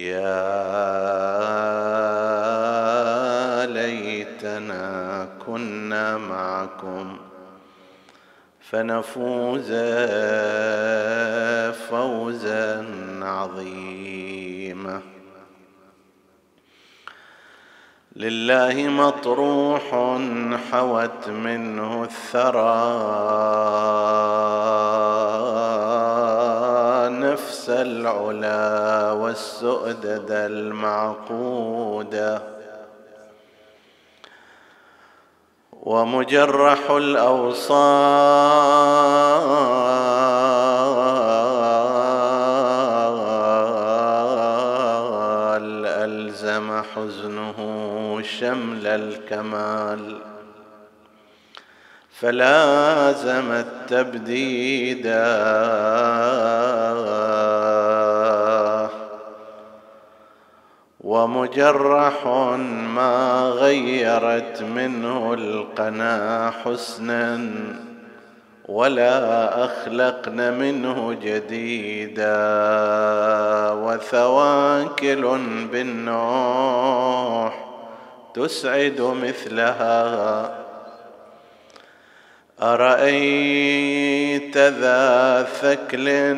يا ليتنا كنا معكم فنفوز فوزا عظيما. لله مطروح حوت منه الثرى. العلا والسؤدد المعقوده ومجرح الأوصال ألزم حزنه شمل الكمال. فلازم التبديد. ومجرح ما غيرت منه القنا حسنا ولا أخلقن منه جديدا وثواكل بالنوح تسعد مثلها. أرأيت ذا ثكل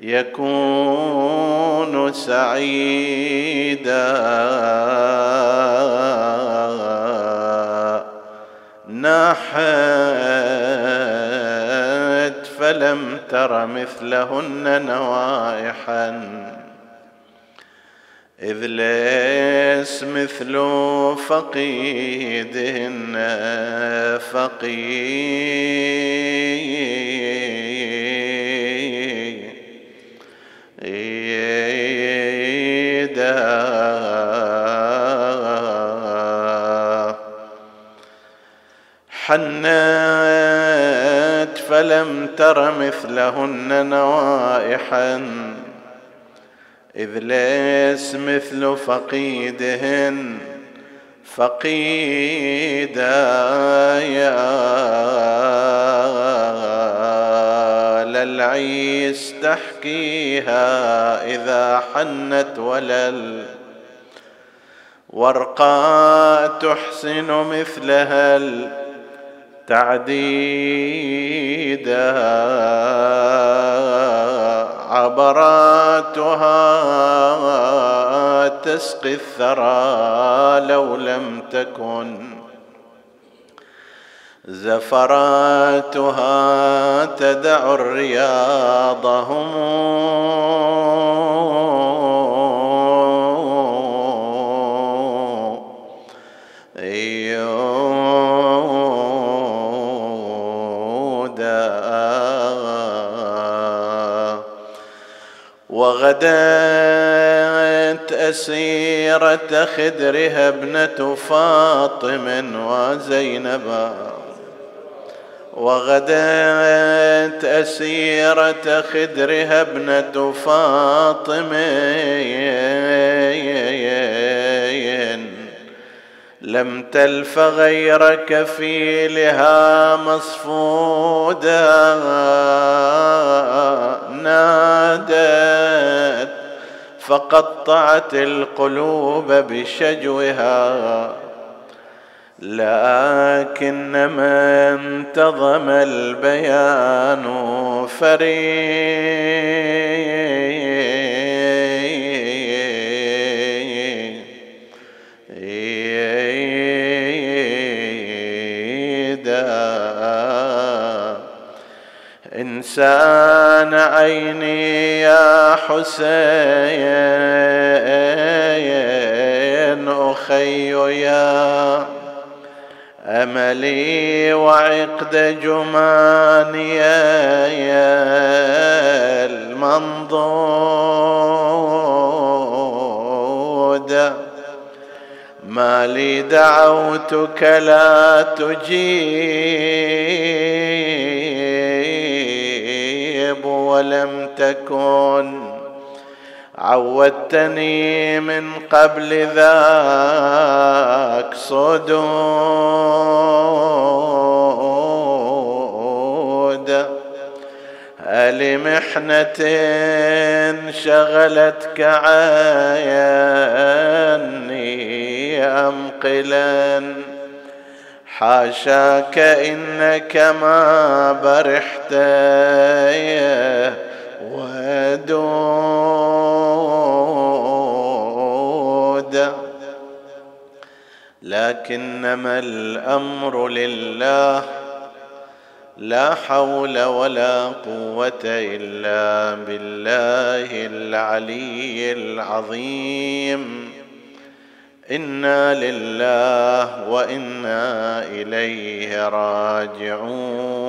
يكون سعيدا. ناحت فلم تر مثلهن نوائحا. إذ ليس مثل فقيدهن حنت فلم تر مثلهن نوائحا إذ ليس مثل فقيدهن. فقيدا يا للعيس تحكيها إذا حنت ولل ورقاء تحسن مثلها التعديد عبراتها تسقي الثرى لو لم تكن زفراتها تدع الرياض هم. وغدت أسيرة خدرها ابنة فاطم وزينبا. وغدت أسيرة خدرها ابنة فاطم لم تلف غير كفيلها مصفودا نادت فقطعت القلوب بشجوها. لكن من انتظم البيان فريد إنسان عيني يا حسين أخي يا أملي وعقد جماني المنضود. ما لي دعوتك لا تجيب ولم تكن عودتني من قبل ذاك صدود. هل محنة شغلتك عني أم قلا حاشاك إنك ما برحت ودود. لكنما الأمر لله لا حول ولا قوة إلا بالله العلي العظيم. إنا لله وإنا إليه راجعون.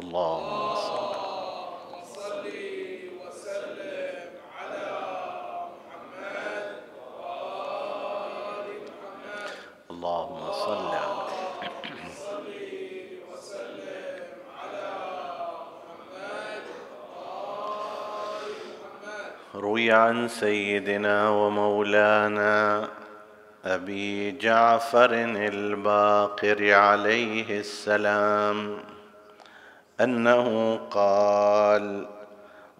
اللهم صل اللهم صل على روي عن سيدنا ومولانا أبي جعفر الباقر عليه السلام. أنه قال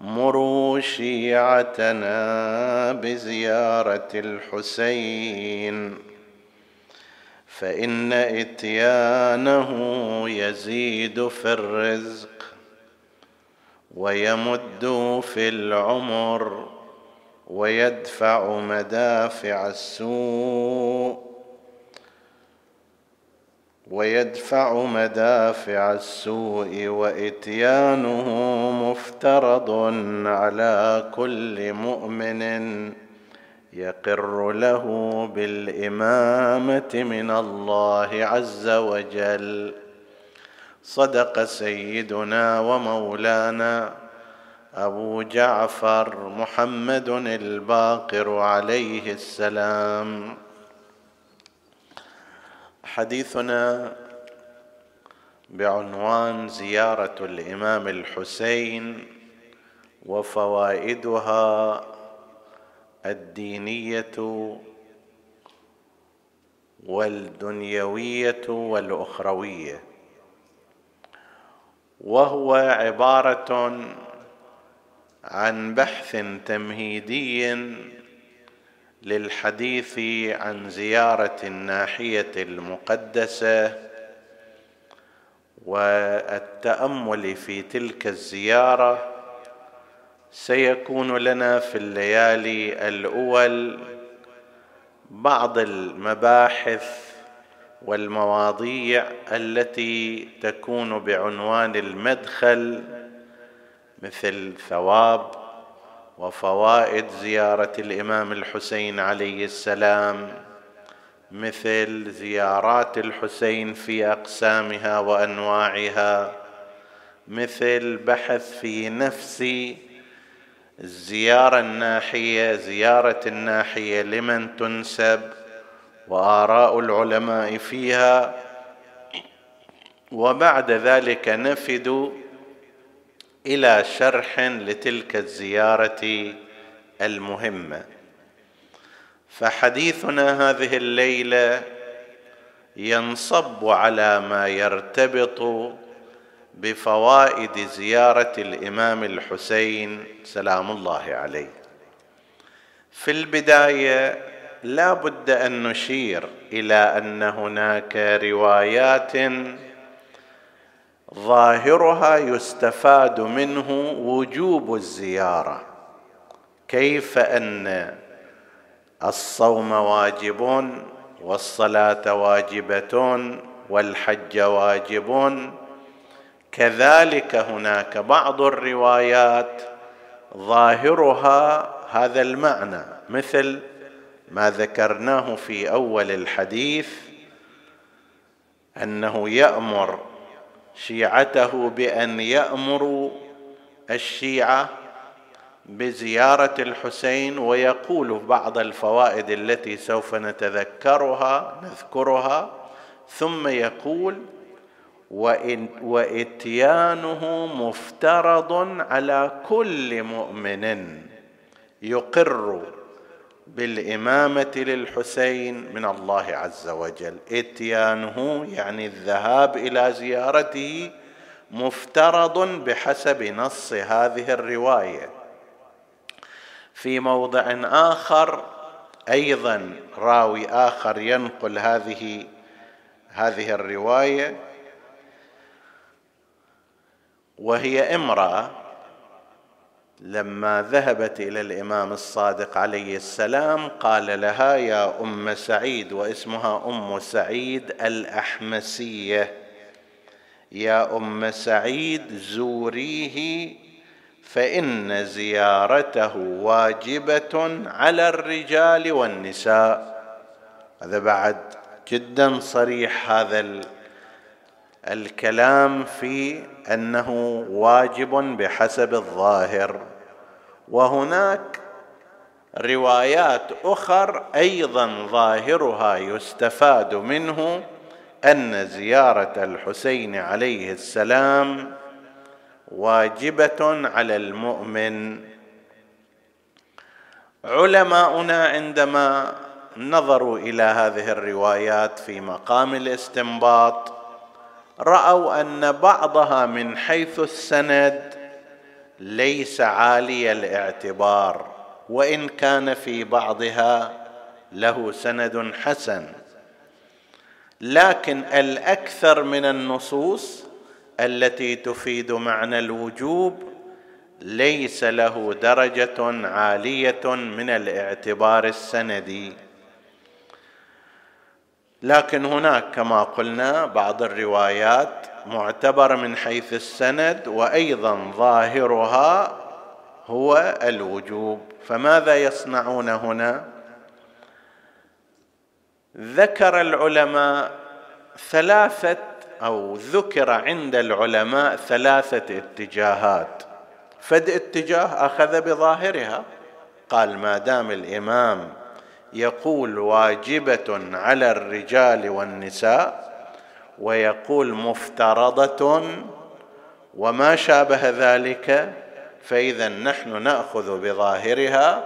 مروا شيعتنا بزيارة الحسين فإن إتيانه يزيد في الرزق ويمد في العمر ويدفع مدافع السوء ويدفع مدافع السوء وإتيانه مفترض على كل مؤمن يقر له بالإمامة من الله عز وجل. صدق سيدنا ومولانا أبو جعفر محمد الباقر عليه السلام. حديثنا بعنوان زيارة الإمام الحسين وفوائدها الدينية والدنيوية والأخروية. وهو عبارة عن بحث تمهيدي للحديث عن زيارة الناحية المقدسة والتأمل في تلك الزيارة سيكون لنا في الليالي الأول بعض المباحث والمواضيع التي تكون بعنوان المدخل مثل ثواب وفوائد زيارة الإمام الحسين عليه السلام مثل زيارات الحسين في أقسامها وأنواعها مثل بحث في نفس الزيارة الناحية زيارة الناحية لمن تنسب وآراء العلماء فيها وبعد ذلك نفد إلى شرح لتلك الزيارة المهمة. فحديثنا هذه الليلة ينصب على ما يرتبط بفوائد زيارة الإمام الحسين سلام الله عليه. في البداية لا بد أن نشير إلى أن هناك روايات ظاهرها يستفاد منه وجوب الزيارة. كيف أن الصوم واجب والصلاة واجبه والحج واجب كذلك هناك بعض الروايات ظاهرها هذا المعنى مثل ما ذكرناه في أول الحديث أنه يأمر شيعته بأن يأمروا الشيعة بزيارة الحسين ويقول بعض الفوائد التي سوف نتذكرها نذكرها ثم يقول وإتيانه مفترض على كل مؤمن يقر بالإمامة للحسين من الله عز وجل. إتيانه يعني الذهاب إلى زيارته مفترض بحسب نص هذه الرواية. في موضع آخر أيضا راوي آخر ينقل هذه هذه الرواية وهي امرأة لما ذهبت إلى الإمام الصادق عليه السلام قال لها يا أم سعيد واسمها أم سعيد الأحمسية. يا أم سعيد زوريه فإن زيارته واجبة على الرجال والنساء. هذا بعد جدا صريح هذا الكلام في أنه واجب بحسب الظاهر. وهناك روايات أخر أيضا ظاهرها يستفاد منه أن زيارة الحسين عليه السلام واجبة على المؤمن. علماؤنا عندما نظروا إلى هذه الروايات في مقام الاستنباط رأوا أن بعضها من حيث السند ليس عالي الاعتبار وإن كان في بعضها له سند حسن. لكن الأكثر من النصوص التي تفيد معنى الوجوب ليس له درجة عالية من الاعتبار السندي. لكن هناك كما قلنا بعض الروايات معتبرة من حيث السند وأيضا ظاهرها هو الوجوب. فماذا يصنعون هنا؟ ذكر العلماء ثلاثة أو ذكر عند العلماء ثلاثة اتجاهات. فد اتجاه أخذ بظاهرها. قال ما دام الإمام يقول واجبة على الرجال والنساء ويقول مفترضة وما شابه ذلك فإذا نحن نأخذ بظاهرها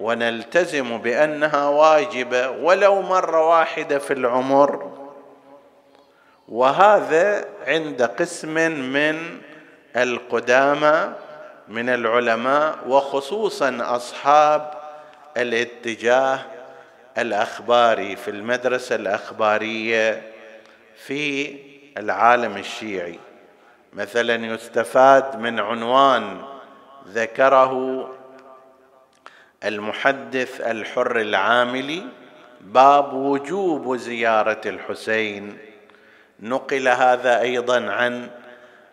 ونلتزم بأنها واجبة ولو مرة واحدة في العمر. وهذا عند قسم من القدامى من العلماء وخصوصا أصحاب الاتجاه الاخباري في المدرسة الأخبارية في العالم الشيعي. مثلا يستفاد من عنوان ذكره المحدث الحر العاملي باب وجوب زيارة الحسين. نقل هذا أيضا عن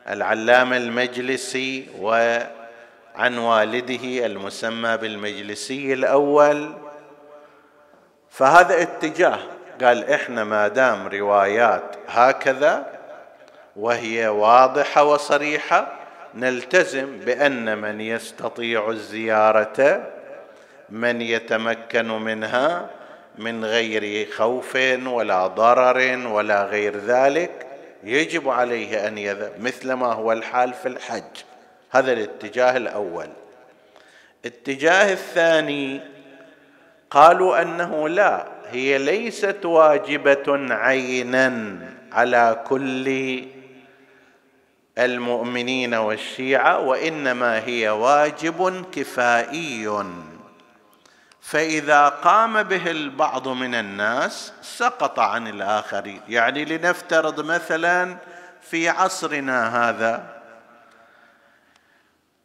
العلامة المجلسي وعن والده المسمى بالمجلسي الأول. فهذا اتجاه. قال إحنا ما دام روايات هكذا وهي واضحة وصريحة نلتزم بأن من يستطيع الزيارة من يتمكن منها من غير خوف ولا ضرر ولا غير ذلك يجب عليه أن يذهب مثل ما هو الحال في الحج. هذا الاتجاه الأول. الاتجاه الثاني قالوا أنه لا هي ليست واجبة عينا على كل المؤمنين والشيعة وإنما هي واجب كفائي. فإذا قام به البعض من الناس سقط عن الاخرين يعني لنفترض مثلا في عصرنا هذا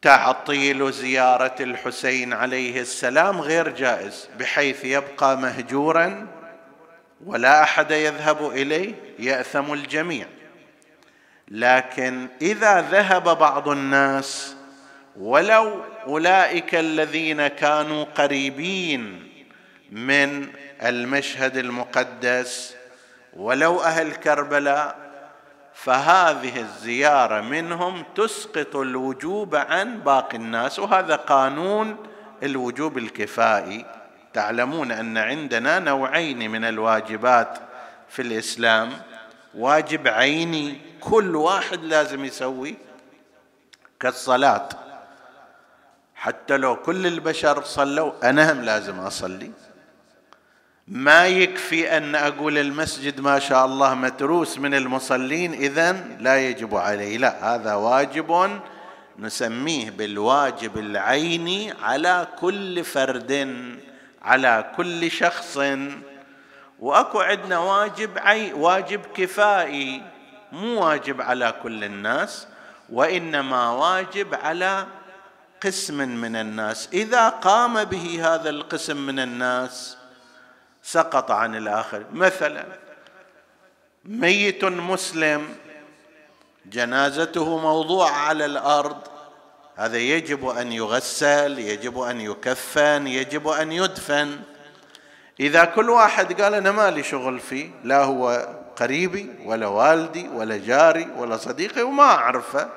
تعطيل زيارة الحسين عليه السلام غير جائز بحيث يبقى مهجورا ولا أحد يذهب إليه يأثم الجميع. لكن إذا ذهب بعض الناس ولو أولئك الذين كانوا قريبين من المشهد المقدس ولو أهل كربلاء فهذه الزيارة منهم تسقط الوجوب عن باقي الناس وهذا قانون الوجوب الكفائي. تعلمون أن عندنا نوعين من الواجبات في الإسلام. واجب عيني كل واحد لازم يسوي كالصلاة. حتى لو كل البشر صلوا أنا هم لازم أصلي. ما يكفي أن أقول المسجد ما شاء الله متروس من المصلين اذا لا يجب عليه. لا هذا واجب نسميه بالواجب العيني على كل فرد على كل شخص. وأكو عندنا واجب عي واجب كفائي مو واجب على كل الناس وإنما واجب على قسم من الناس. إذا قام به هذا القسم من الناس سقط عن الآخر. مثلا ميت مسلم جنازته موضوعة على الأرض. هذا يجب أن يغسل يجب أن يكفن يجب أن يدفن. إذا كل واحد قال أنا مالي شغل فيه لا هو قريبي ولا والدي ولا جاري ولا صديقي وما أعرفه.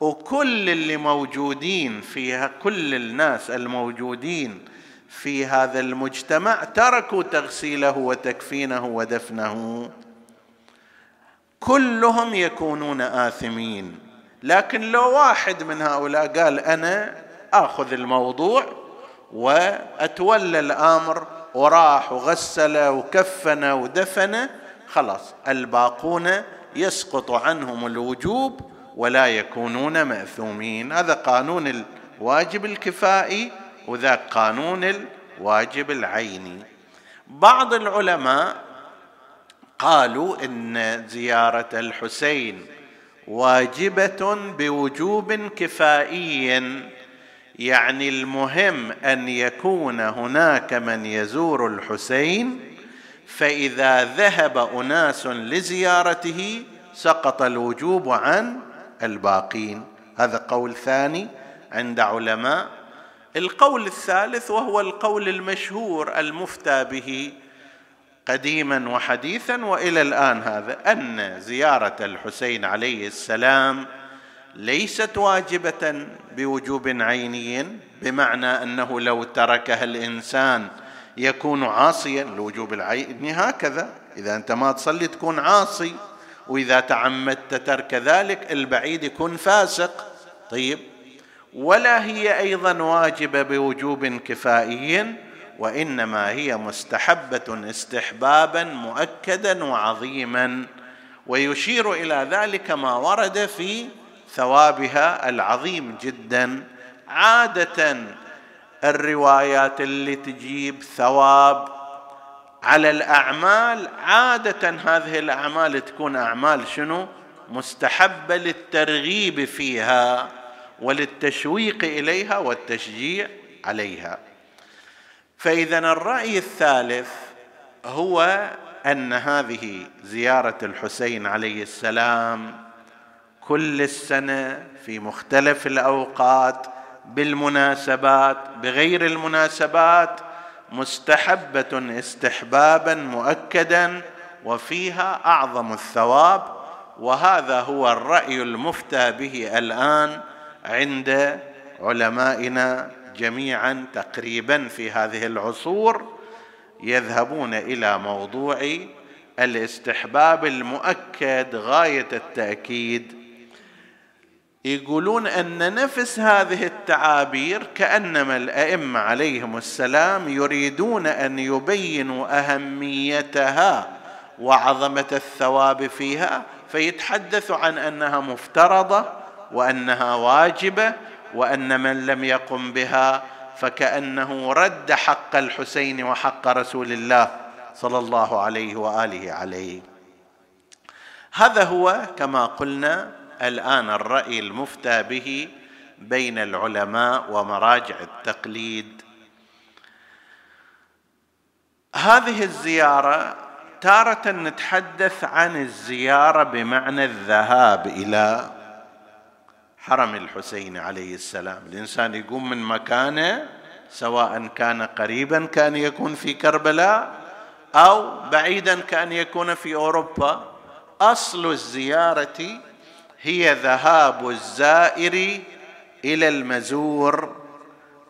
وكل اللي موجودين فيها كل الناس الموجودين في هذا المجتمع تركوا تغسيله وتكفينه ودفنه. كلهم يكونون آثمين. لكن لو واحد من هؤلاء قال أنا آخذ الموضوع وأتولى الأمر وراح وغسل وكفن ودفن خلاص الباقون يسقط عنهم الوجوب ولا يكونون مأثومين. هذا قانون الواجب الكفائي. وذاك قانون الواجب العيني بعض العلماء قالوا إن زيارة الحسين واجبة بوجوب كفائي يعني المهم أن يكون هناك من يزور الحسين فإذا ذهب أناس لزيارته سقط الوجوب عن الباقين. هذا قول ثاني عند علماء القول الثالث وهو القول المشهور المفتى به قديما وحديثا وإلى الآن هذا أن زيارة الحسين عليه السلام ليست واجبة بوجوب عيني بمعنى أنه لو تركها الإنسان يكون عاصيا الوجوب العيني هكذا. إذا أنت ما تصلي تكون عاصي وإذا تعمدت ترك ذلك البعيد يكون فاسق. طيب ولا هي أيضا واجبه بوجوب كفائي وإنما هي مستحبة استحبابا مؤكدا وعظيما. ويشير إلى ذلك ما ورد في ثوابها العظيم جدا. عادة الروايات اللي تجيب ثواب على الأعمال عادة هذه الأعمال تكون أعمال شنو؟ مستحبة للترغيب فيها. وللتشويق إليها والتشجيع عليها. فإذا الرأي الثالث هو أن هذه زيارة الحسين عليه السلام كل السنة في مختلف الأوقات بالمناسبات بغير المناسبات مستحبة استحبابا مؤكدا وفيها أعظم الثواب وهذا هو الرأي المفتى به الآن عند علمائنا جميعا تقريبا في هذه العصور يذهبون إلى موضوع الاستحباب المؤكد غاية التأكيد. يقولون أن نفس هذه التعابير كأنما الأئمة عليهم السلام يريدون أن يبينوا أهميتها وعظمة الثواب فيها فيتحدث عن أنها مفترضة وأنها واجبة وأن من لم يقم بها فكأنه رد حق الحسين وحق رسول الله صلى الله عليه وآله عليه. هذا هو كما قلنا الآن الرأي المفتى به بين العلماء ومراجع التقليد. هذه الزيارة تارة نتحدث عن الزيارة بمعنى الذهاب إلى حرم الحسين عليه السلام. الإنسان يقوم من مكانه سواء كان قريبا كان يكون في كربلاء أو بعيدا كان يكون في أوروبا. أصل الزيارة هي ذهاب الزائر إلى المزور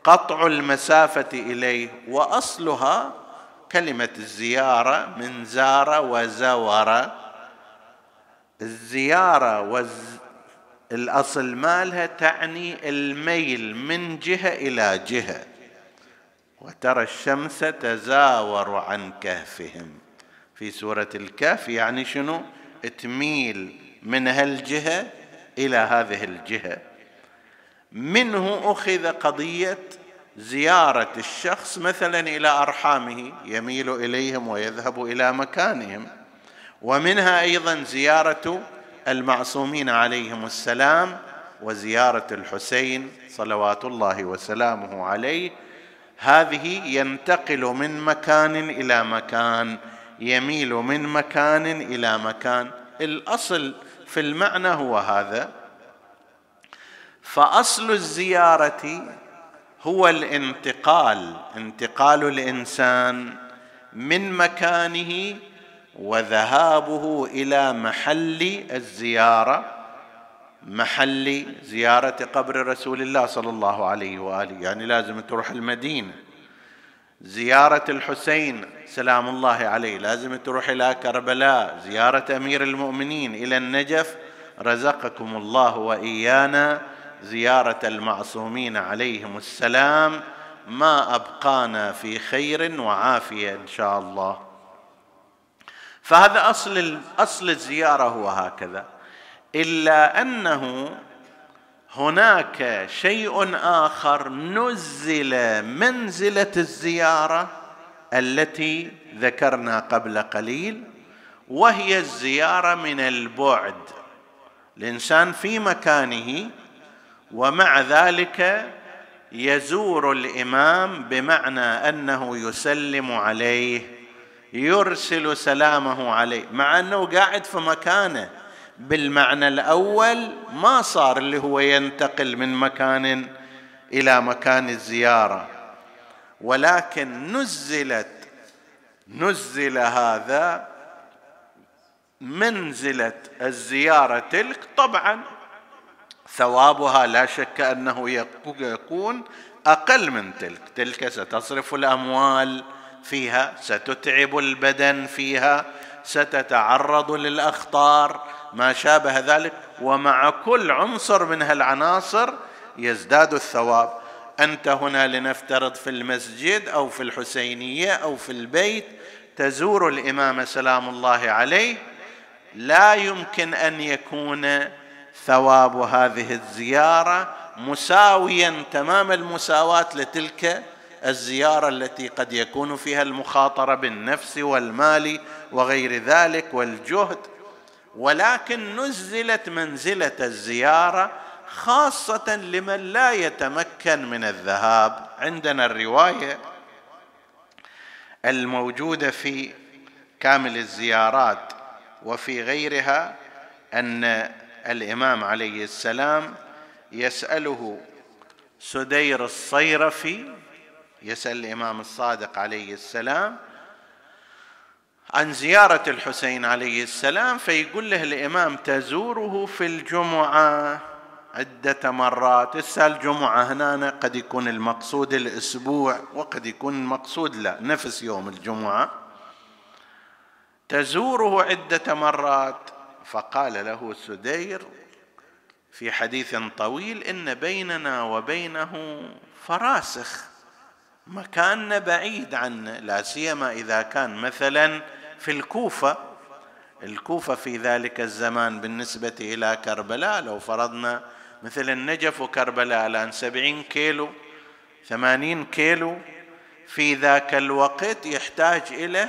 قطع المسافة إليه وأصلها كلمة الزيارة من زار وزور الزيارة وز الأصل مالها تعني الميل من جهة إلى جهة. وترى الشمس تزاور عن كهفهم. في سورة الكهف يعني شنو؟ تميل من هالجهة إلى هذه الجهة. منه أخذ قضية زيارة الشخص مثلا إلى أرحامه يميل إليهم ويذهب إلى مكانهم. ومنها أيضا زيارة المعصومين عليهم السلام وزيارة الحسين صلوات الله وسلامه عليه هذه ينتقل من مكان إلى مكان يميل من مكان إلى مكان. الأصل في المعنى هو هذا فأصل الزيارة هو الانتقال انتقال الإنسان من مكانه وذهابه إلى محل الزيارة محل زيارة قبر رسول الله صلى الله عليه وآله. يعني لازم تروح المدينة. زيارة الحسين سلام الله عليه. لازم تروح إلى كربلاء. زيارة أمير المؤمنين إلى النجف. رزقكم الله وإيانا. زيارة المعصومين عليهم السلام. ما أبقانا في خير وعافية إن شاء الله. فهذا أصل أصل الزيارة هو هكذا. إلا أنه هناك شيء آخر نزل منزلة الزيارة التي ذكرنا قبل قليل وهي الزيارة من البعد. الإنسان في مكانه ومع ذلك يزور الإمام بمعنى أنه يسلم عليه يرسل سلامه عليه مع أنه قاعد في مكانه. بالمعنى الأول ما صار اللي هو ينتقل من مكان إلى مكان الزيارة ولكن نزلت نزل هذا منزلة الزيارة تلك. طبعا ثوابها لا شك أنه يكون أقل من تلك. تلك ستصرف الأموال فيها ستتعب البدن فيها ستتعرض للأخطار. ما شابه ذلك ومع كل عنصر من هالعناصر يزداد الثواب. أنت هنا لنفترض في المسجد أو في الحسينية أو في البيت تزور الإمام سلام الله عليه. لا يمكن أن يكون ثواب هذه الزيارة مساويا تمام المساواة لتلك الزيارة التي قد يكون فيها المخاطرة بالنفس والمال وغير ذلك والجهد. ولكن نزلت منزلة الزيارة خاصة لمن لا يتمكن من الذهاب. عندنا الرواية الموجودة في كامل الزيارات وفي غيرها أن الإمام عليه السلام يسأله سدير الصيرفي يسأل الإمام الصادق عليه السلام عن زيارة الحسين عليه السلام فيقول له الإمام تزوره في الجمعة عدة مرات. اسال الجمعه هنا قد يكون المقصود الأسبوع وقد يكون المقصود لا نفس يوم الجمعة. تزوره عدة مرات. فقال له سدير في حديث طويل إن بيننا وبينه فراسخ. مكاننا بعيد عنه لا سيما إذا كان مثلا في الكوفة. الكوفة في ذلك الزمان بالنسبة إلى كربلاء. لو فرضنا مثل النجف وكربلاء الآن سبعين كيلو ثمانين كيلو في ذاك الوقت يحتاج إلى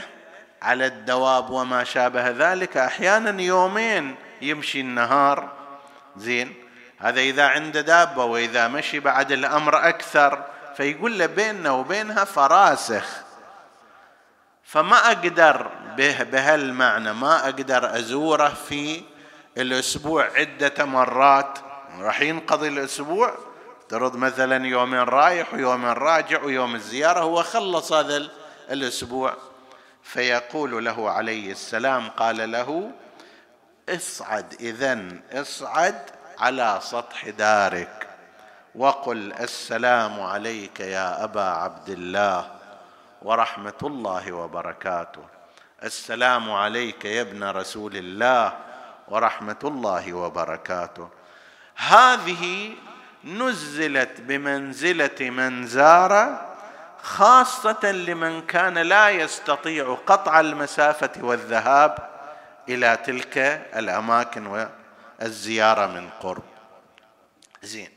على الدواب وما شابه ذلك أحيانا يومين يمشي النهار. زين. هذا إذا عنده دابة وإذا مشي بعد الأمر أكثر. فيقول له بيننا وبينها فراسخ. فما أقدر به بهالمعنى ما أقدر أزوره في الأسبوع عدة مرات. راح ينقضي الأسبوع ترد مثلا يومين رايح ويومين راجع ويوم الزيارة هو خلص هذا الأسبوع. فيقول له عليه السلام قال له اصعد اذا اصعد على سطح دارك. وقل السلام عليك يا أبا عبد الله ورحمة الله وبركاته. السلام عليك يا ابن رسول الله ورحمة الله وبركاته. هذه نزلت بمنزلة من زار خاصة لمن كان لا يستطيع قطع المسافة والذهاب إلى تلك الأماكن والزيارة من قرب. زين.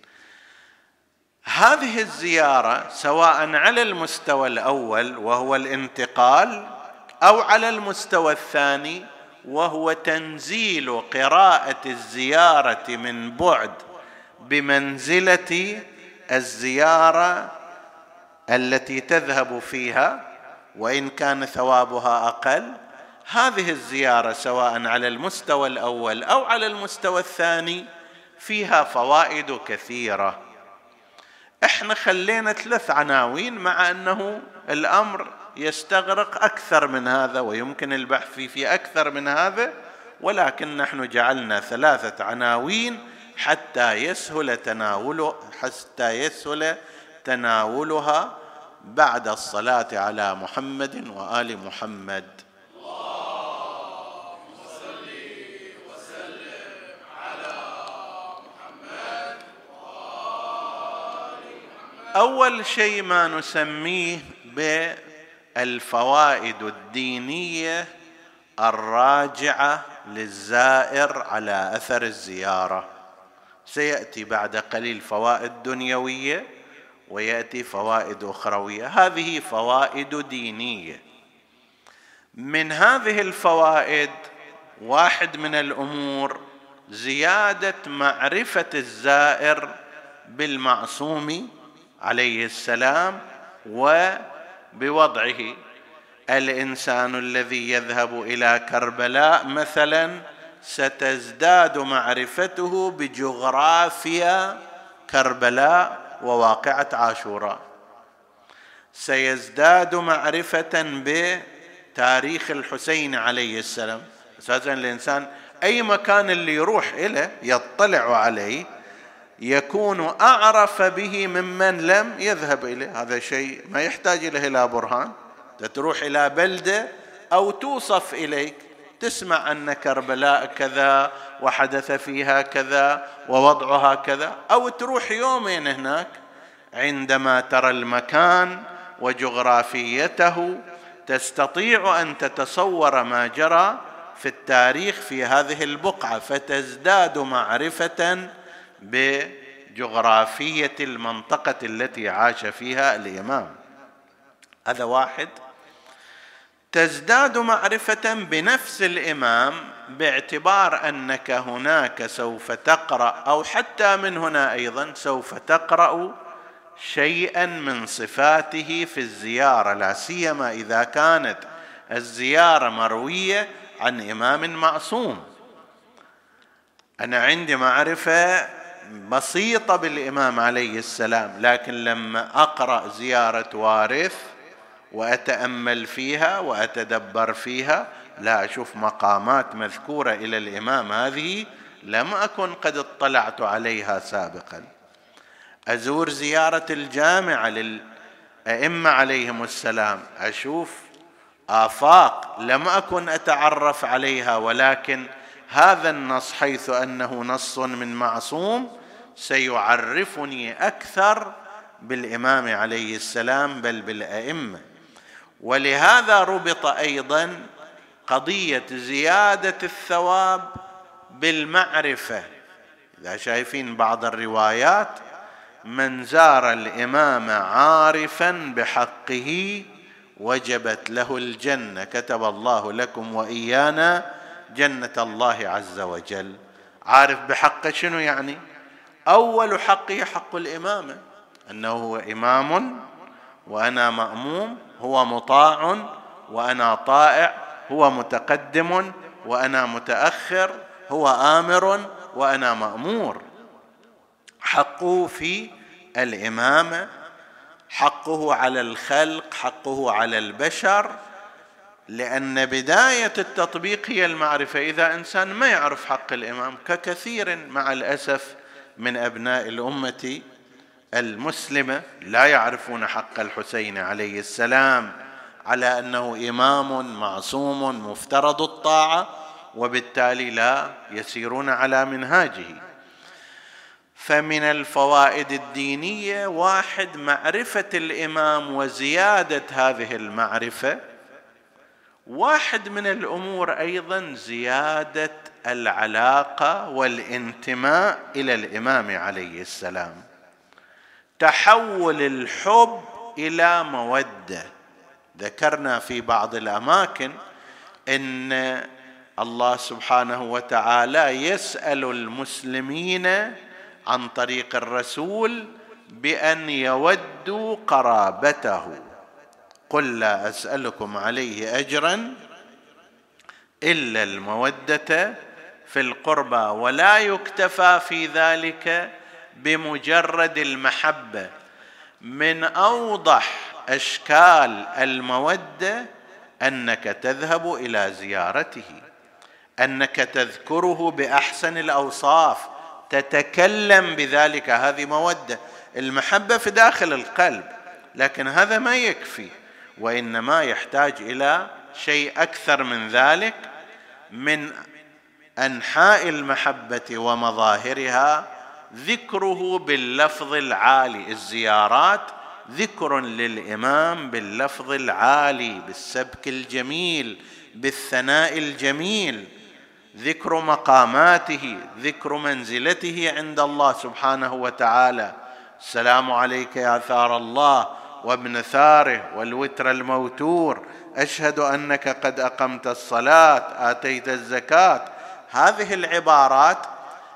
هذه الزيارة سواء على المستوى الأول وهو الانتقال أو على المستوى الثاني وهو تنزيل قراءة الزيارة من بعد بمنزلة الزيارة التي تذهب فيها وإن كان ثوابها أقل. هذه الزيارة سواء على المستوى الأول أو على المستوى الثاني فيها فوائد كثيرة. إحنا خلينا ثلاث عناوين مع أنه الأمر يستغرق أكثر من هذا ويمكن البحث في أكثر من هذا ولكن نحن جعلنا ثلاثة عناوين حتى يسهل تناوله حتى يسهل تناولها بعد الصلاة على محمد وآل محمد. أول شيء ما نسميه بالفوائد الدينية الراجعة للزائر على أثر الزيارة. سيأتي بعد قليل فوائد دنيوية ويأتي فوائد أخروية. هذه فوائد دينية. من هذه الفوائد واحد من الأمور زيادة معرفة الزائر بالمعصوم عليه السلام وبوضعه. الإنسان الذي يذهب إلى كربلاء مثلا ستزداد معرفته بجغرافيا كربلاء وواقعة عاشوراء. سيزداد معرفة بتاريخ الحسين عليه السلام. أساسا الإنسان أي مكان اللي يروح إليه يطلع عليه يكون أعرف به ممن لم يذهب إليه. هذا شيء ما يحتاج له إلى برهان. تروح إلى بلدة أو توصف إليك تسمع أن كربلاء كذا وحدث فيها كذا ووضعها كذا. أو تروح يومين هناك عندما ترى المكان وجغرافيته تستطيع أن تتصور ما جرى في التاريخ في هذه البقعة فتزداد معرفة بجغرافية المنطقة التي عاش فيها الإمام. هذا واحد. تزداد معرفة بنفس الإمام باعتبار أنك هناك سوف تقرأ أو حتى من هنا أيضا سوف تقرأ شيئا من صفاته في الزيارة لا سيما إذا كانت الزيارة مروية عن إمام معصوم. أنا عندي معرفة بسيطة بالإمام عليه السلام لكن لما أقرأ زيارة وارث وأتأمل فيها وأتدبر فيها لا أشوف مقامات مذكورة إلى الإمام هذه لم أكن قد اطلعت عليها سابقا. أزور زيارة الجامعة للأئمة عليهم السلام أشوف آفاق لم أكن أتعرف عليها ولكن هذا النص حيث أنه نص من معصوم سيعرفني أكثر بالإمام عليه السلام بل بالأئمة. ولهذا ربط أيضا قضية زيادة الثواب بالمعرفة. إذا شايفين بعض الروايات من زار الإمام عارفا بحقه وجبت له الجنة. كتب الله لكم وإيانا جنة الله عز وجل. عارف بحقه شنو يعني؟ أول حقه حق الامامه أنه هو إمام وأنا مأموم هو مطاع وأنا طائع هو متقدم وأنا متأخر هو آمر وأنا مأمور. حقه في الامامه حقه على الخلق حقه على البشر لأن بداية التطبيق هي المعرفة. إذا إنسان ما يعرف حق الإمام ككثير مع الأسف من أبناء الأمة المسلمة لا يعرفون حق الحسين عليه السلام على أنه إمام معصوم مفترض الطاعة وبالتالي لا يسيرون على منهاجه. فمن الفوائد الدينية واحد معرفة الإمام وزيادة هذه المعرفة. واحد من الأمور أيضا زيادة العلاقة والانتماء إلى الإمام عليه السلام. تحول الحب إلى مودة. ذكرنا في بعض الأماكن إن الله سبحانه وتعالى يسأل المسلمين عن طريق الرسول بأن يودوا قرابته. قل لا أسألكم عليه اجرا إلا المودة في القربى ولا يكتفى في ذلك بمجرد المحبة. من أوضح أشكال المودة أنك تذهب إلى زيارته أنك تذكره بأحسن الأوصاف تتكلم بذلك هذه مودة. المحبة في داخل القلب لكن هذا ما يكفي وإنما يحتاج إلى شيء أكثر من ذلك. من أنحاء المحبة ومظاهرها ذكره باللفظ العالي الزيارات ذكر للإمام باللفظ العالي بالسبك الجميل بالثناء الجميل ذكر مقاماته ذكر منزلته عند الله سبحانه وتعالى. السلام عليك يا ثار الله وابن ثاره والوتر الموتور أشهد أنك قد أقمت الصلاة آتيت الزكاة هذه العبارات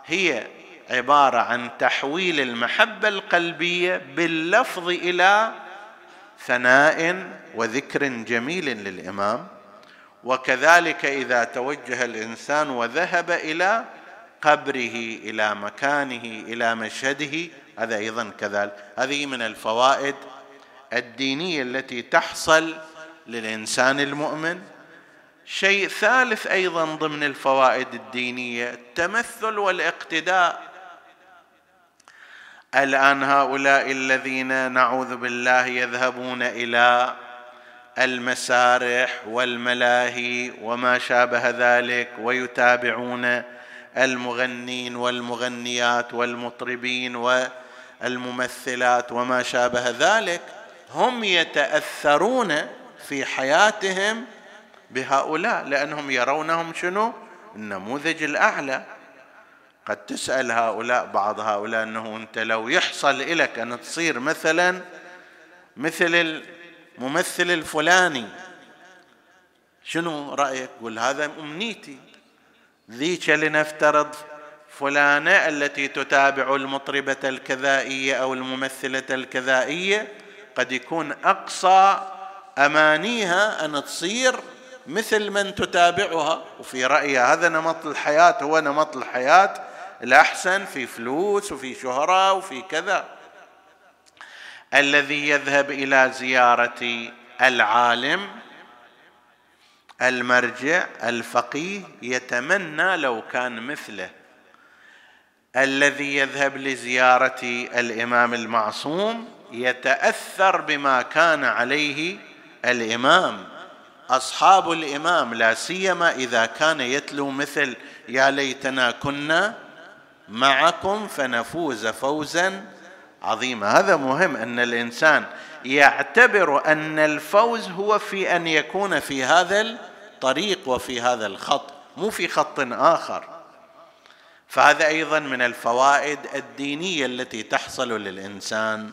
هي عبارة عن تحويل المحبة القلبية باللفظ إلى ثناء وذكر جميل للإمام. وكذلك إذا توجه الإنسان وذهب إلى قبره إلى مكانه إلى مشهده هذا أيضا كذلك. هذه من الفوائد الدينية التي تحصل للإنسان المؤمن. شيء ثالث أيضا ضمن الفوائد الدينية التمثل والاقتداء. الآن هؤلاء الذين نعوذ بالله يذهبون إلى المسارح والملاهي وما شابه ذلك ويتابعون المغنين والمغنيات والمطربين والممثلات وما شابه ذلك. هم يتأثرون في حياتهم بهؤلاء لأنهم يرونهم شنو؟ النموذج الأعلى. قد تسأل هؤلاء بعض هؤلاء أنه أنت لو يحصل لك أن تصير مثلا مثل الممثل الفلاني شنو رأيك؟ قل هذا أمنيتي. ذيك لنفترض فلانة التي تتابع المطربة الكذائية أو الممثلة الكذائية قد يكون أقصى أمانيها أن تصير مثل من تتابعها وفي رايها هذا نمط الحياة هو نمط الحياة الأحسن في فلوس وفي شهرة وفي كذا. الذي يذهب إلى زيارة العالم المرجع الفقيه يتمنى لو كان مثله. الذي يذهب لزيارة الإمام المعصوم يتأثر بما كان عليه الإمام. أصحاب الإمام لا سيما إذا كان يتلو مثل يا ليتنا كنا معكم فنفوز فوزا عظيما. هذا مهم أن الإنسان يعتبر أن الفوز هو في أن يكون في هذا الطريق وفي هذا الخط مو في خط آخر. فهذا أيضا من الفوائد الدينية التي تحصل للإنسان.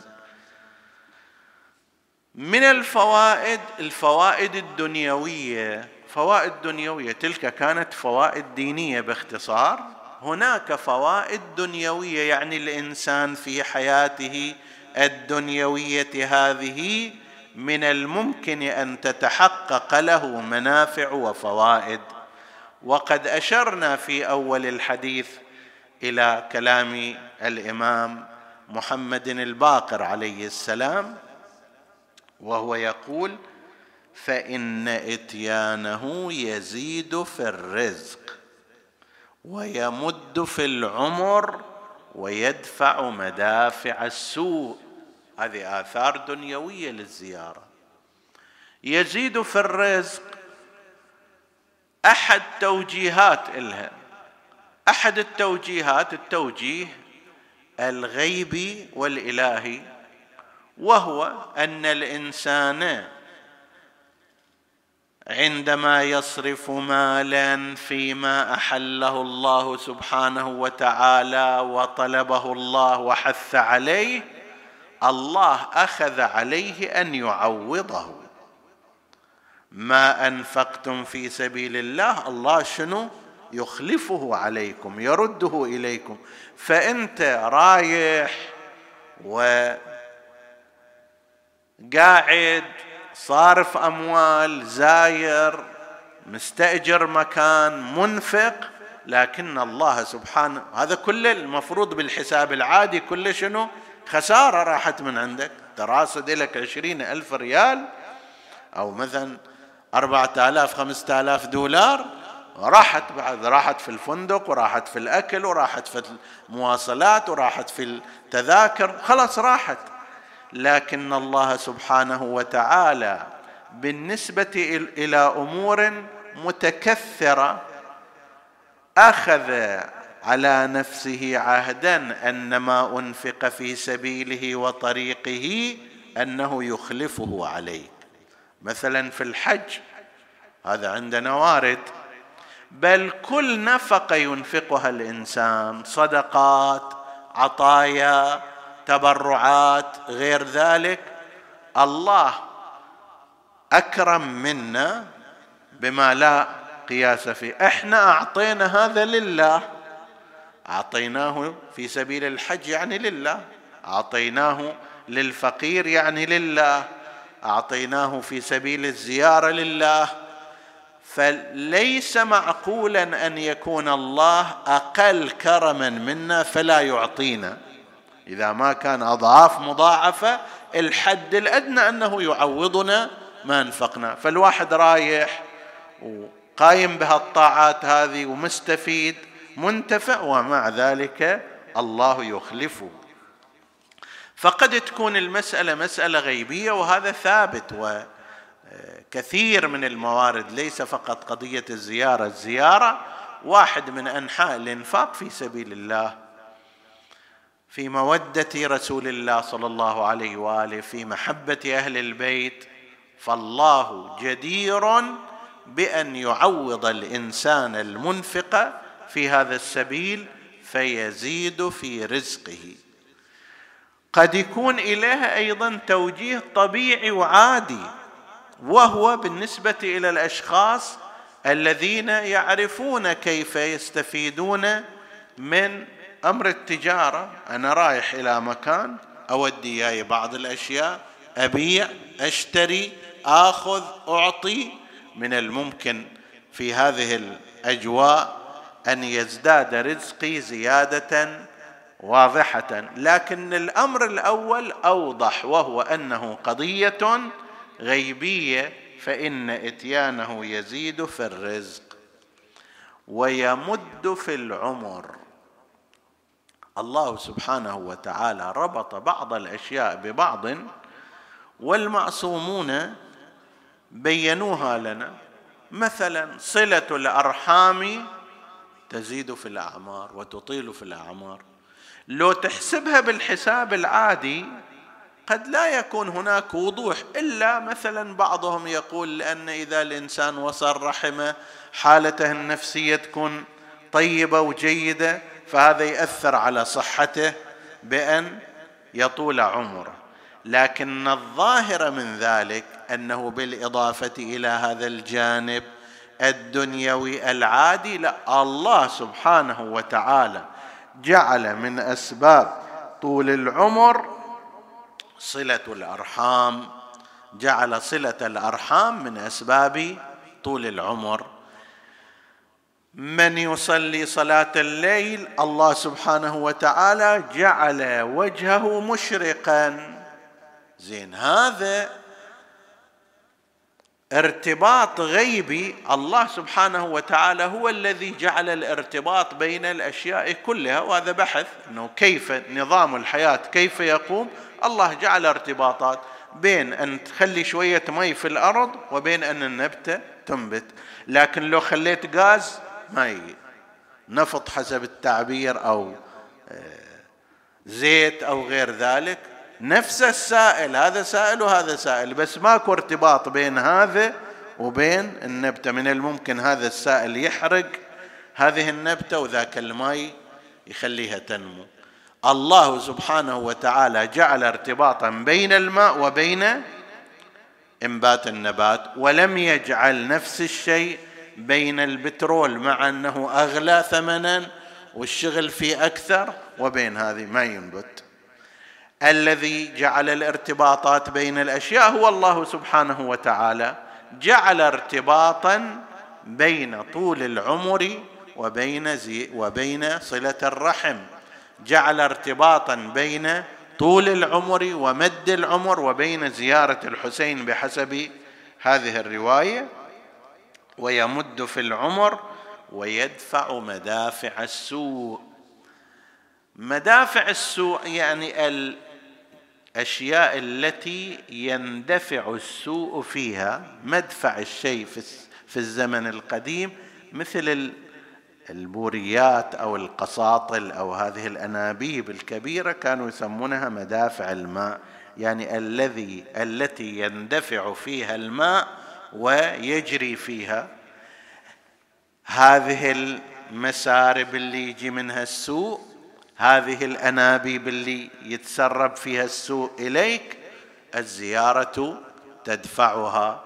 من الفوائد الفوائد الدنيوية فوائد دنيوية تلك كانت فوائد دينية باختصار. هناك فوائد دنيوية يعني الإنسان في حياته الدنيوية هذه من الممكن أن تتحقق له منافع وفوائد. وقد أشرنا في أول الحديث إلى كلام الإمام محمد الباقر عليه السلام وهو يقول فإن إتيانه يزيد في الرزق ويمد في العمر ويدفع مدافع السوء. هذه آثار دنيوية للزيارة. يزيد في الرزق أحد توجيهات إلها. أحد التوجيهات التوجيه الغيبي والإلهي. وهو أن الإنسان عندما يصرف مالا فيما أحله الله سبحانه وتعالى وطلبه الله وحث عليه الله أخذ عليه أن يعوضه. ما أنفقتم في سبيل الله الله شنو؟ يخلفه عليكم يرده إليكم. فأنت رايح وقاعد صارف أموال زاير مستأجر مكان منفق لكن الله سبحانه هذا كله المفروض بالحساب العادي كله شنو؟ خسارة راحت من عندك. تراصد لك عشرين ألف ريال أو مثلا أربعة آلاف خمسة آلاف دولار راحت بعد راحت في الفندق وراحت في الأكل وراحت في المواصلات وراحت في التذاكر خلاص راحت. لكن الله سبحانه وتعالى بالنسبة إلى أمور متكثرة أخذ على نفسه عهدا أن ما أنفق في سبيله وطريقه أنه يخلفه عليه مثلا في الحج هذا عندنا وارد. بل كل نفقة ينفقها الإنسان صدقات عطايا تبرعات غير ذلك الله أكرم منا بما لا قياس فيه. إحنا أعطينا هذا لله. أعطيناه في سبيل الحج يعني لله. أعطيناه للفقير يعني لله. أعطيناه في سبيل الزيارة لله. فليس معقولا أن يكون الله أقل كرما منا فلا يعطينا. إذا ما كان أضعاف مضاعفة الحد الأدنى أنه يعوضنا ما أنفقنا. فالواحد رايح وقايم بهالطاعات هذه ومستفيد منتفع ومع ذلك الله يخلفه. فقد تكون المسألة مسألة غيبية وهذا ثابت وكثير من الموارد ليس فقط قضية الزيارة الزيارة واحد من أنحاء الإنفاق في سبيل الله في مودة رسول الله صلى الله عليه وآله في محبة أهل البيت فالله جدير بأن يعوض الإنسان المنفق في هذا السبيل فيزيد في رزقه. قد يكون اليها أيضا توجيه طبيعي وعادي وهو بالنسبة إلى الأشخاص الذين يعرفون كيف يستفيدون من أمر التجارة أنا رايح إلى مكان أودي إياي بعض الأشياء أبيع أشتري آخذ أعطي. من الممكن في هذه الأجواء أن يزداد رزقي زيادة واضحة. لكن الأمر الأول أوضح وهو أنه قضية غيبية فإن إتيانه يزيد في الرزق ويمد في العمر. الله سبحانه وتعالى ربط بعض الأشياء ببعض والمعصومون بينوها لنا. مثلا صلة الأرحام تزيد في الأعمار وتطيل في الأعمار. لو تحسبها بالحساب العادي قد لا يكون هناك وضوح إلا مثلا بعضهم يقول لأن إذا الإنسان وصل رحمه حالته النفسية تكون طيبة وجيدة. فهذا ياثر على صحته بأن يطول عمره. لكن الظاهر من ذلك أنه بالإضافة إلى هذا الجانب الدنيوي العادي لا الله سبحانه وتعالى جعل من أسباب طول العمر صلة الأرحام جعل صلة الأرحام من أسباب طول العمر. من يصلي صلاة الليل الله سبحانه وتعالى جعل وجهه مشرقا. زين هذا ارتباط غيبي. الله سبحانه وتعالى هو الذي جعل الارتباط بين الأشياء كلها وهذا بحث إنه كيف نظام الحياة كيف يقوم. الله جعل ارتباطات بين أن تخلي شوية مي في الأرض وبين أن النبتة تنبت. لكن لو خليت غاز ما نفط حسب التعبير أو آه، زيت أو غير ذلك. نفس السائل هذا سائل وهذا سائل بس ماكو ارتباط بين هذا وبين النبتة. من الممكن هذا السائل يحرق هذه النبتة وذاك الماء يخليها تنمو. الله سبحانه وتعالى جعل ارتباطا بين الماء وبين إنبات النبات ولم يجعل نفس الشيء بين البترول مع أنه أغلى ثمنا والشغل فيه أكثر وبين هذه ما ينبت. الذي جعل الارتباطات بين الأشياء هو الله سبحانه وتعالى. جعل ارتباطا بين طول العمر وبين زي وبين صلة الرحم. جعل ارتباطا بين طول العمر ومد العمر وبين زيارة الحسين بحسب هذه الرواية. ويمد في العمر ويدفع مدافع السوء. مدافع السوء يعني الأشياء التي يندفع السوء فيها مدفع الشيء في الزمن القديم مثل البوريات أو القساطل أو هذه الأنابيب الكبيرة كانوا يسمونها مدافع الماء. يعني الذي التي يندفع فيها الماء ويجري فيها. هذه المسارب اللي يجي منها السوء هذه الأنابيب اللي يتسرب فيها السوء إليك الزيارة تدفعها.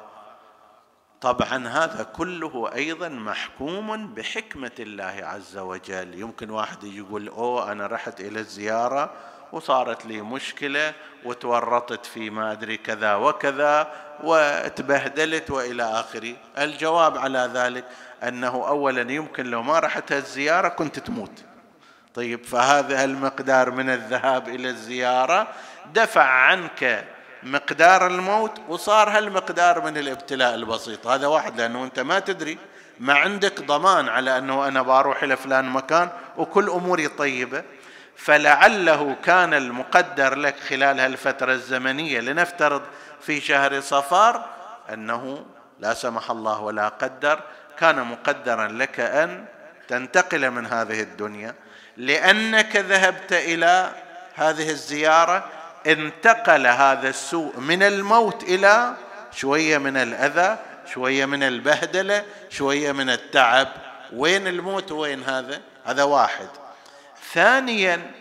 طبعا هذا كله أيضا محكوم بحكمة الله عز وجل. يمكن واحد يقول أوه أنا رحت إلى الزيارة وصارت لي مشكلة وتورطت في ما أدري كذا وكذا وتبهدلت وإلى آخره. الجواب على ذلك أنه اولا يمكن لو ما رحت الزيارة كنت تموت. طيب فهذا المقدار من الذهاب إلى الزيارة. دفع عنك مقدار الموت وصار هالمقدار من الابتلاء البسيط. هذا واحد لأنه أنت ما تدري. ما عندك ضمان على أنه أنا بروح إلى فلان مكان وكل أموري طيبة. فلعله كان المقدر لك خلال هالفترة الزمنية. لنفترض في شهر صفار أنه لا سمح الله ولا قدر كان مقدرا لك أن تنتقل من هذه الدنيا. لأنك ذهبت إلى هذه الزيارة انتقل هذا السوء من الموت إلى شوية من الأذى شوية من البهدلة شوية من التعب. وين الموت وين هذا؟ هذا واحد. ثانيا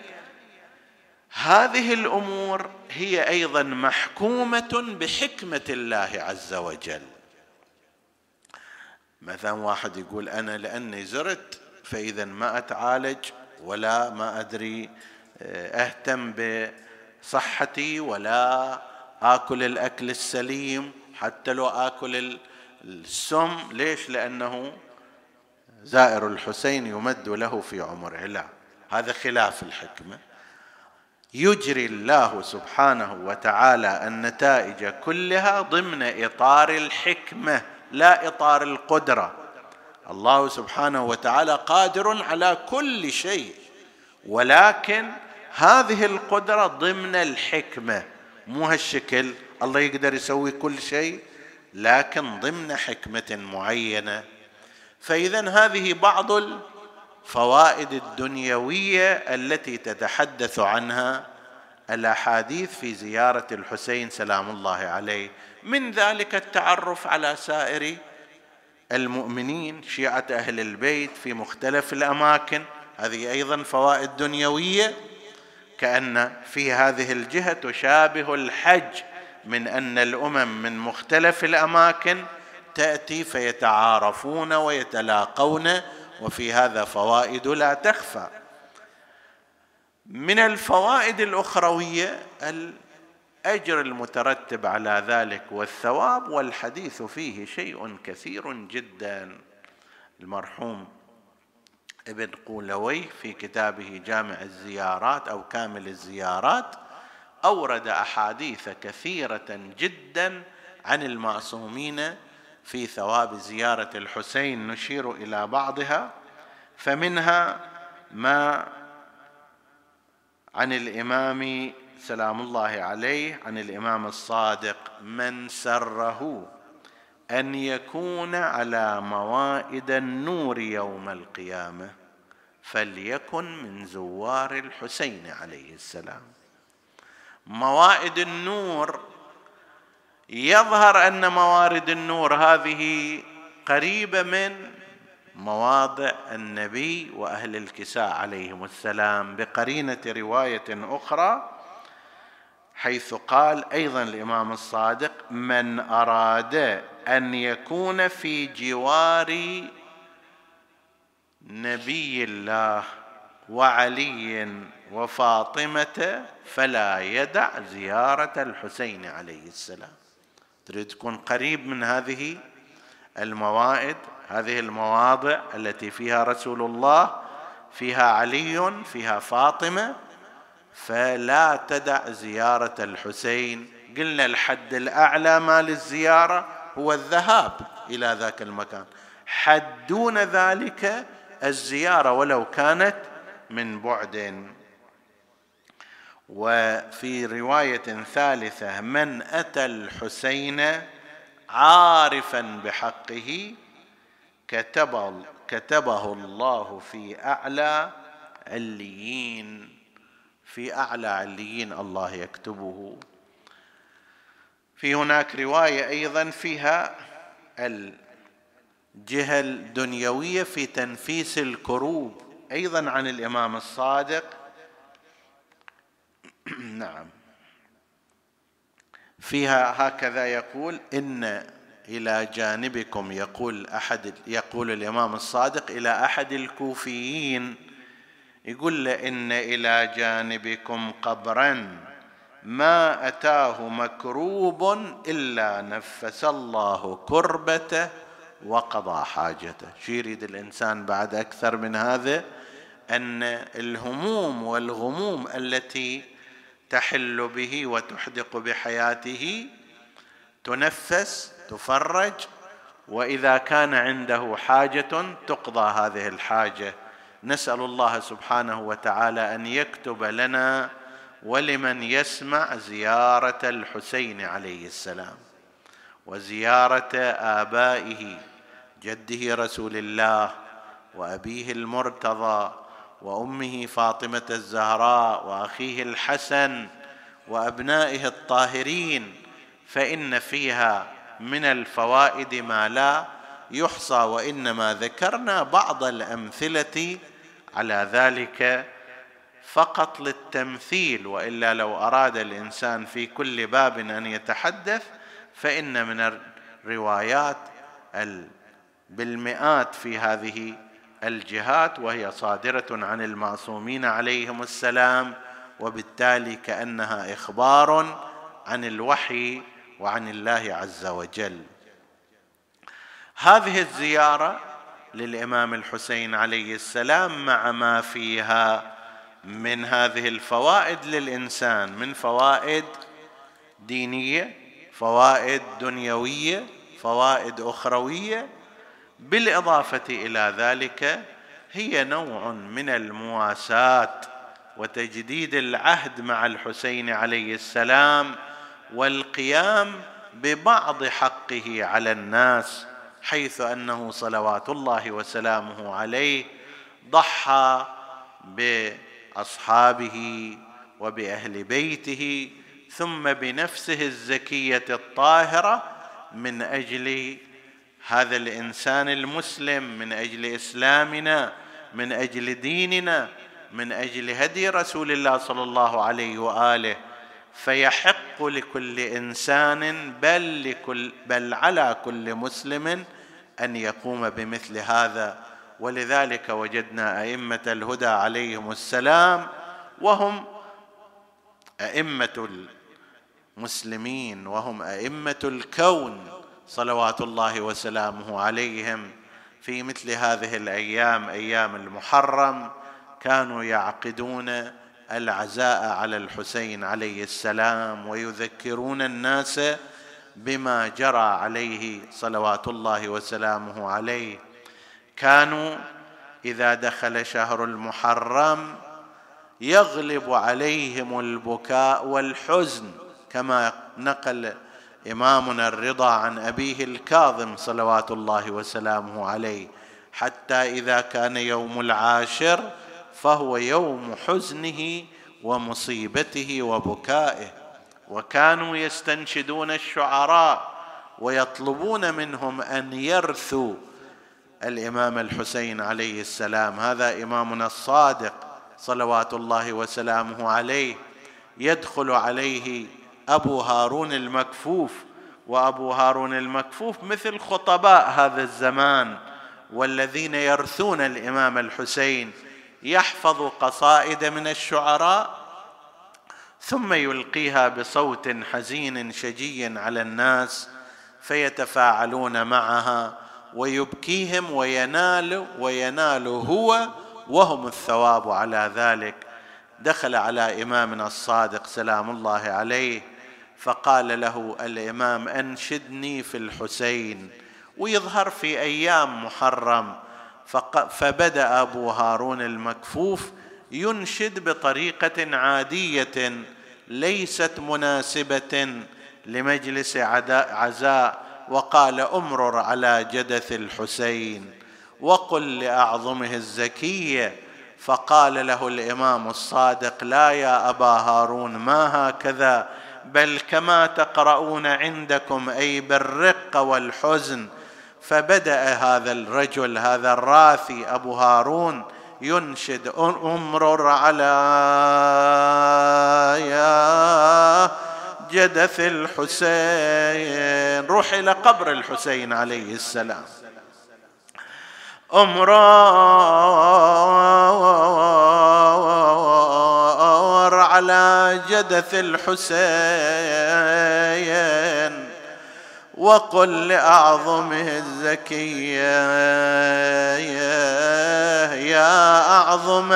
هذه الأمور هي أيضا محكومة بحكمة الله عز وجل. مثلا واحد يقول أنا لأني زرت فاذا ما أتعالج ولا ما أدري آه، أهتم بصحتي ولا آكل الأكل السليم حتى لو آكل السم. ليش؟ لأنه زائر الحسين يمد له في عمره. لا. هذا خلاف الحكمة. يجري الله سبحانه وتعالى النتائج كلها ضمن إطار الحكمة لا إطار القدرة. الله سبحانه وتعالى قادر على كل شيء ولكن هذه القدرة ضمن الحكمة. مو هالشكل الله يقدر يسوي كل شيء لكن ضمن حكمة معينة. فاذا هذه بعض الفوائد الدنيوية التي تتحدث عنها الأحاديث في زيارة الحسين سلام الله عليه. من ذلك التعرف على سائر المؤمنين شيعة أهل البيت في مختلف الأماكن. هذه أيضا فوائد دنيوية كأن في هذه الجهة تشابه الحج من أن الأمم من مختلف الأماكن تأتي فيتعارفون ويتلاقون وفي هذا فوائد لا تخفى. من الفوائد الأخروية الأجر المترتب على ذلك والثواب والحديث فيه شيء كثير جدا. المرحوم ابن قولوي في كتابه جامع الزيارات أو كامل الزيارات أورد أحاديث كثيرة جدا عن المعصومين في ثواب زيارة الحسين نشير إلى بعضها فمنها ما عن الإمام سلام الله عليه عن الإمام الصادق من سره أن يكون على موائد النور يوم القيامة فليكن من زوار الحسين عليه السلام. موائد النور يظهر أن موارد النور هذه قريبة من مواضع النبي وأهل الكساء عليهم السلام بقرينة رواية أخرى حيث قال أيضا الإمام الصادق من أراد أن يكون في جوار نبي الله وعلي وفاطمة فلا يدع زيارة الحسين عليه السلام. تريد تكون قريب من هذه الموائد هذه المواضع التي فيها رسول الله فيها علي فيها فاطمة فلا تدع زيارة الحسين. قلنا الحد الأعلى مال الزياره هو الذهاب إلى ذاك المكان. حد دون ذلك الزيارة ولو كانت من بعد وفي رواية ثالثة من أتى الحسين عارفا بحقه كتب كتبه الله في أعلى عليين في أعلى عليين الله يكتبه. في هناك رواية أيضا فيها الجهه الدنيوية في تنفيس الكروب أيضا عن الإمام الصادق نعم. فيها هكذا يقول إن إلى جانبكم يقول أحد يقول الإمام الصادق إلى أحد الكوفيين يقول له إن إلى جانبكم قبرا ما أتاه مكروب إلا نفس الله كربته وقضى حاجته. شو يريد الإنسان بعد أكثر من هذا؟ أن الهموم والغموم التي تحل به وتحدق بحياته تنفس تفرج وإذا كان عنده حاجة تقضى هذه الحاجة. نسأل الله سبحانه وتعالى أن يكتب لنا ولمن يسمع زيارة الحسين عليه السلام وزيارة آبائه جده رسول الله وأبيه المرتضى وأمه فاطمة الزهراء وأخيه الحسن وأبنائه الطاهرين فإن فيها من الفوائد ما لا يحصى وإنما ذكرنا بعض الأمثلة على ذلك فقط للتمثيل وإلا لو أراد الإنسان في كل باب أن يتحدث فإن من الروايات بالمئات في هذه الجهات وهي صادرة عن المعصومين عليهم السلام وبالتالي كأنها إخبار عن الوحي وعن الله عز وجل. هذه الزيارة للإمام الحسين عليه السلام مع ما فيها من هذه الفوائد للإنسان من فوائد دينية فوائد دنيوية فوائد أخروية بالإضافة إلى ذلك هي نوع من المواساة وتجديد العهد مع الحسين عليه السلام والقيام ببعض حقه على الناس حيث أنه صلوات الله وسلامه عليه ضحى بأصحابه وبأهل بيته ثم بنفسه الزكية الطاهرة من أجل هذا الإنسان المسلم من أجل إسلامنا من أجل ديننا من أجل هدي رسول الله صلى الله عليه وآله. فيحق لكل إنسان بل لكل بل على كل مسلم أن يقوم بمثل هذا. ولذلك وجدنا أئمة الهدى عليهم السلام وهم أئمة المسلمين وهم أئمة الكون. صلوات الله وسلامه عليهم في مثل هذه الأيام أيام المحرم كانوا يعقدون العزاء على الحسين عليه السلام ويذكرون الناس بما جرى عليه صلوات الله وسلامه عليه. كانوا إذا دخل شهر المحرم يغلب عليهم البكاء والحزن كما نقل إمامنا الرضا عن أبيه الكاظم صلوات الله وسلامه عليه حتى إذا كان يوم العاشر فهو يوم حزنه ومصيبته وبكائه وكانوا يستنشدون الشعراء ويطلبون منهم أن يرثوا الإمام الحسين عليه السلام. هذا إمامنا الصادق صلوات الله وسلامه عليه يدخل عليه أبو هارون المكفوف وأبو هارون المكفوف مثل خطباء هذا الزمان والذين يرثون الإمام الحسين يحفظ قصائد من الشعراء ثم يلقيها بصوت حزين شجي على الناس فيتفاعلون معها ويبكيهم وينال وينال هو وهم الثواب على ذلك. دخل على إمامنا الصادق سلام الله عليه فقال له الإمام أنشدني في الحسين ويظهر في أيام محرم. فبدأ أبو هارون المكفوف ينشد بطريقة عادية ليست مناسبة لمجلس عزاء. وقال أمرر على جدث الحسين وقل لأعظمه الزكية. فقال له الإمام الصادق لا يا أبا هارون ما هكذا؟ بل كما تقرؤون عندكم أي بالرق والحزن فبدأ هذا الرجل هذا الراثي أبو هارون ينشد امرر على يا جدث الحسين. روح إلى قبر الحسين عليه السلام. امرار جدث الحسين وقل لأعظمه الزكية يا أعظم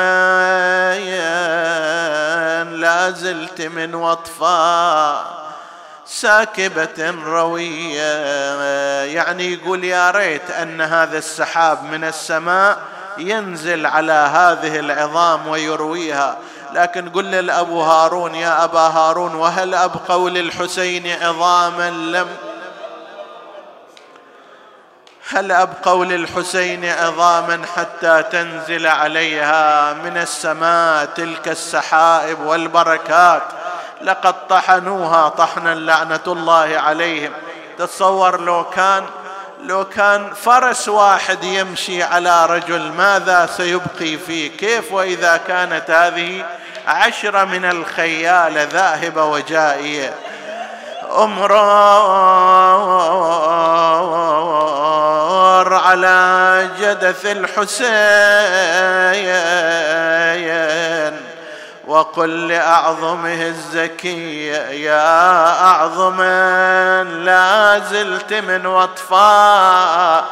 لا زلت من وطفاء ساكبة روية. يعني يقول يا ريت أن هذا السحاب من السماء ينزل على هذه العظام ويرويها. لكن قل لأبو هارون يا أبا هارون وهل أبقوا للحسين عظاما لم هل أبقوا للحسين عظاما حتى تنزل عليها من السماء تلك السحائب والبركات؟ لقد طحنوها طحنا لعنة الله عليهم. تصور لو كان لو كان فرس واحد يمشي على رجل ماذا سيبقي فيه؟ كيف وإذا كانت هذه عشره من الخيال ذاهبه وجائيه امرار على جدث الحسين. وقل لأعظمه الزكي يا أعظم لا زلت من وطفاء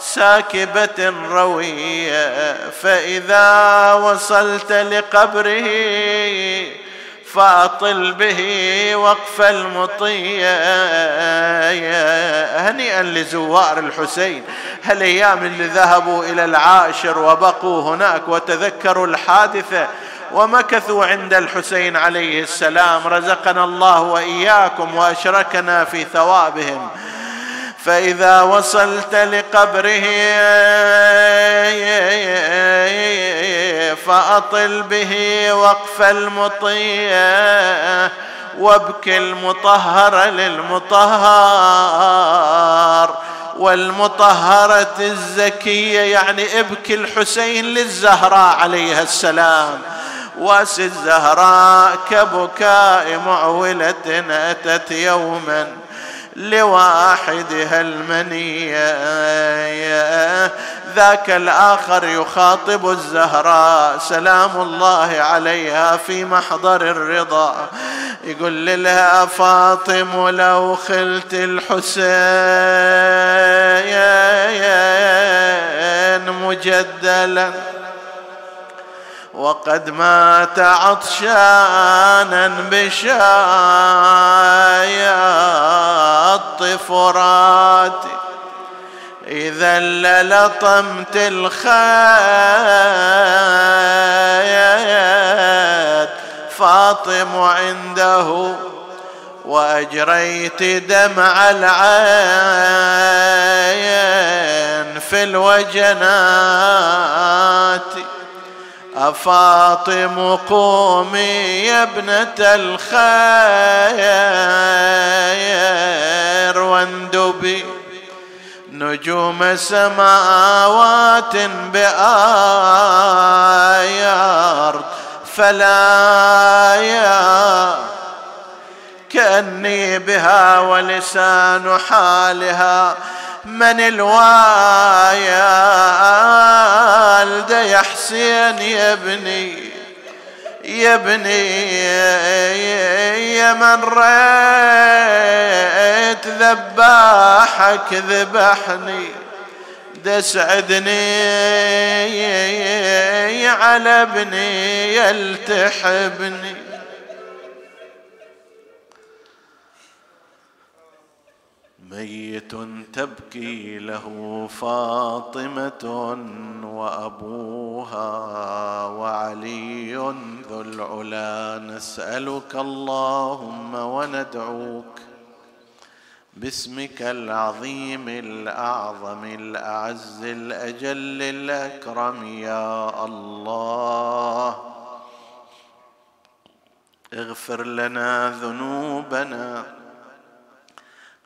ساكبة روية فإذا وصلت لقبره فأطل به وقف المطية. هنيئا لزوار الحسين هالايام اللي ذهبوا إلى العاشر وبقوا هناك وتذكروا الحادثة؟ ومكثوا عند الحسين عليه السلام رزقنا الله وإياكم وأشركنا في ثوابهم. فإذا وصلت لقبره فأطل به وقف المطية وابكي المطهر للمطهر. والمطهرة الزكية يعني ابكي الحسين للزهراء عليها السلام. واس الزهراء كبكاء معولة أتت يوما لواحدها المنية. ذاك الآخر يخاطب الزهراء سلام الله عليها في محضر الرضا. يقول لها فاطم لو خلت الحسين مجدلا. وقد مات عطشانا بشايات فرات إذا للطمت الخيات فاطم عنده وأجريت دمع العين في الوجنات. أفاطم قومي يا ابنة الخير واندبي نجوم سماوات بآيار فلا يا كأني بها ولسان حالها من الوايال يا حسين يا ابني يا ابني يا من ريت ذباحك ذبحني دسعدني على ابني يلتحبني. ميت تبكي له فاطمة وأبوها وعلي ذو العلا نسألك اللهم وندعوك باسمك العظيم الأعظم الأعز الأجل الأكرم يا الله. اغفر لنا ذنوبنا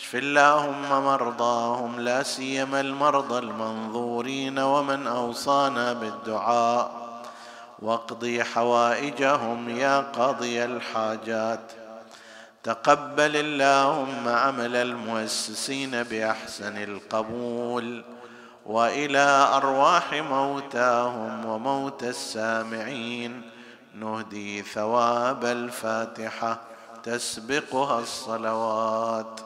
اشف اللهم مرضاهم لا سيما المرضى المنظورين ومن أوصانا بالدعاء. واقضي حوائجهم يا قاضي الحاجات. تقبل اللهم عمل المؤسسين بأحسن القبول. وإلى أرواح موتاهم وموتى السامعين نهدي ثواب الفاتحة تسبقها الصلوات.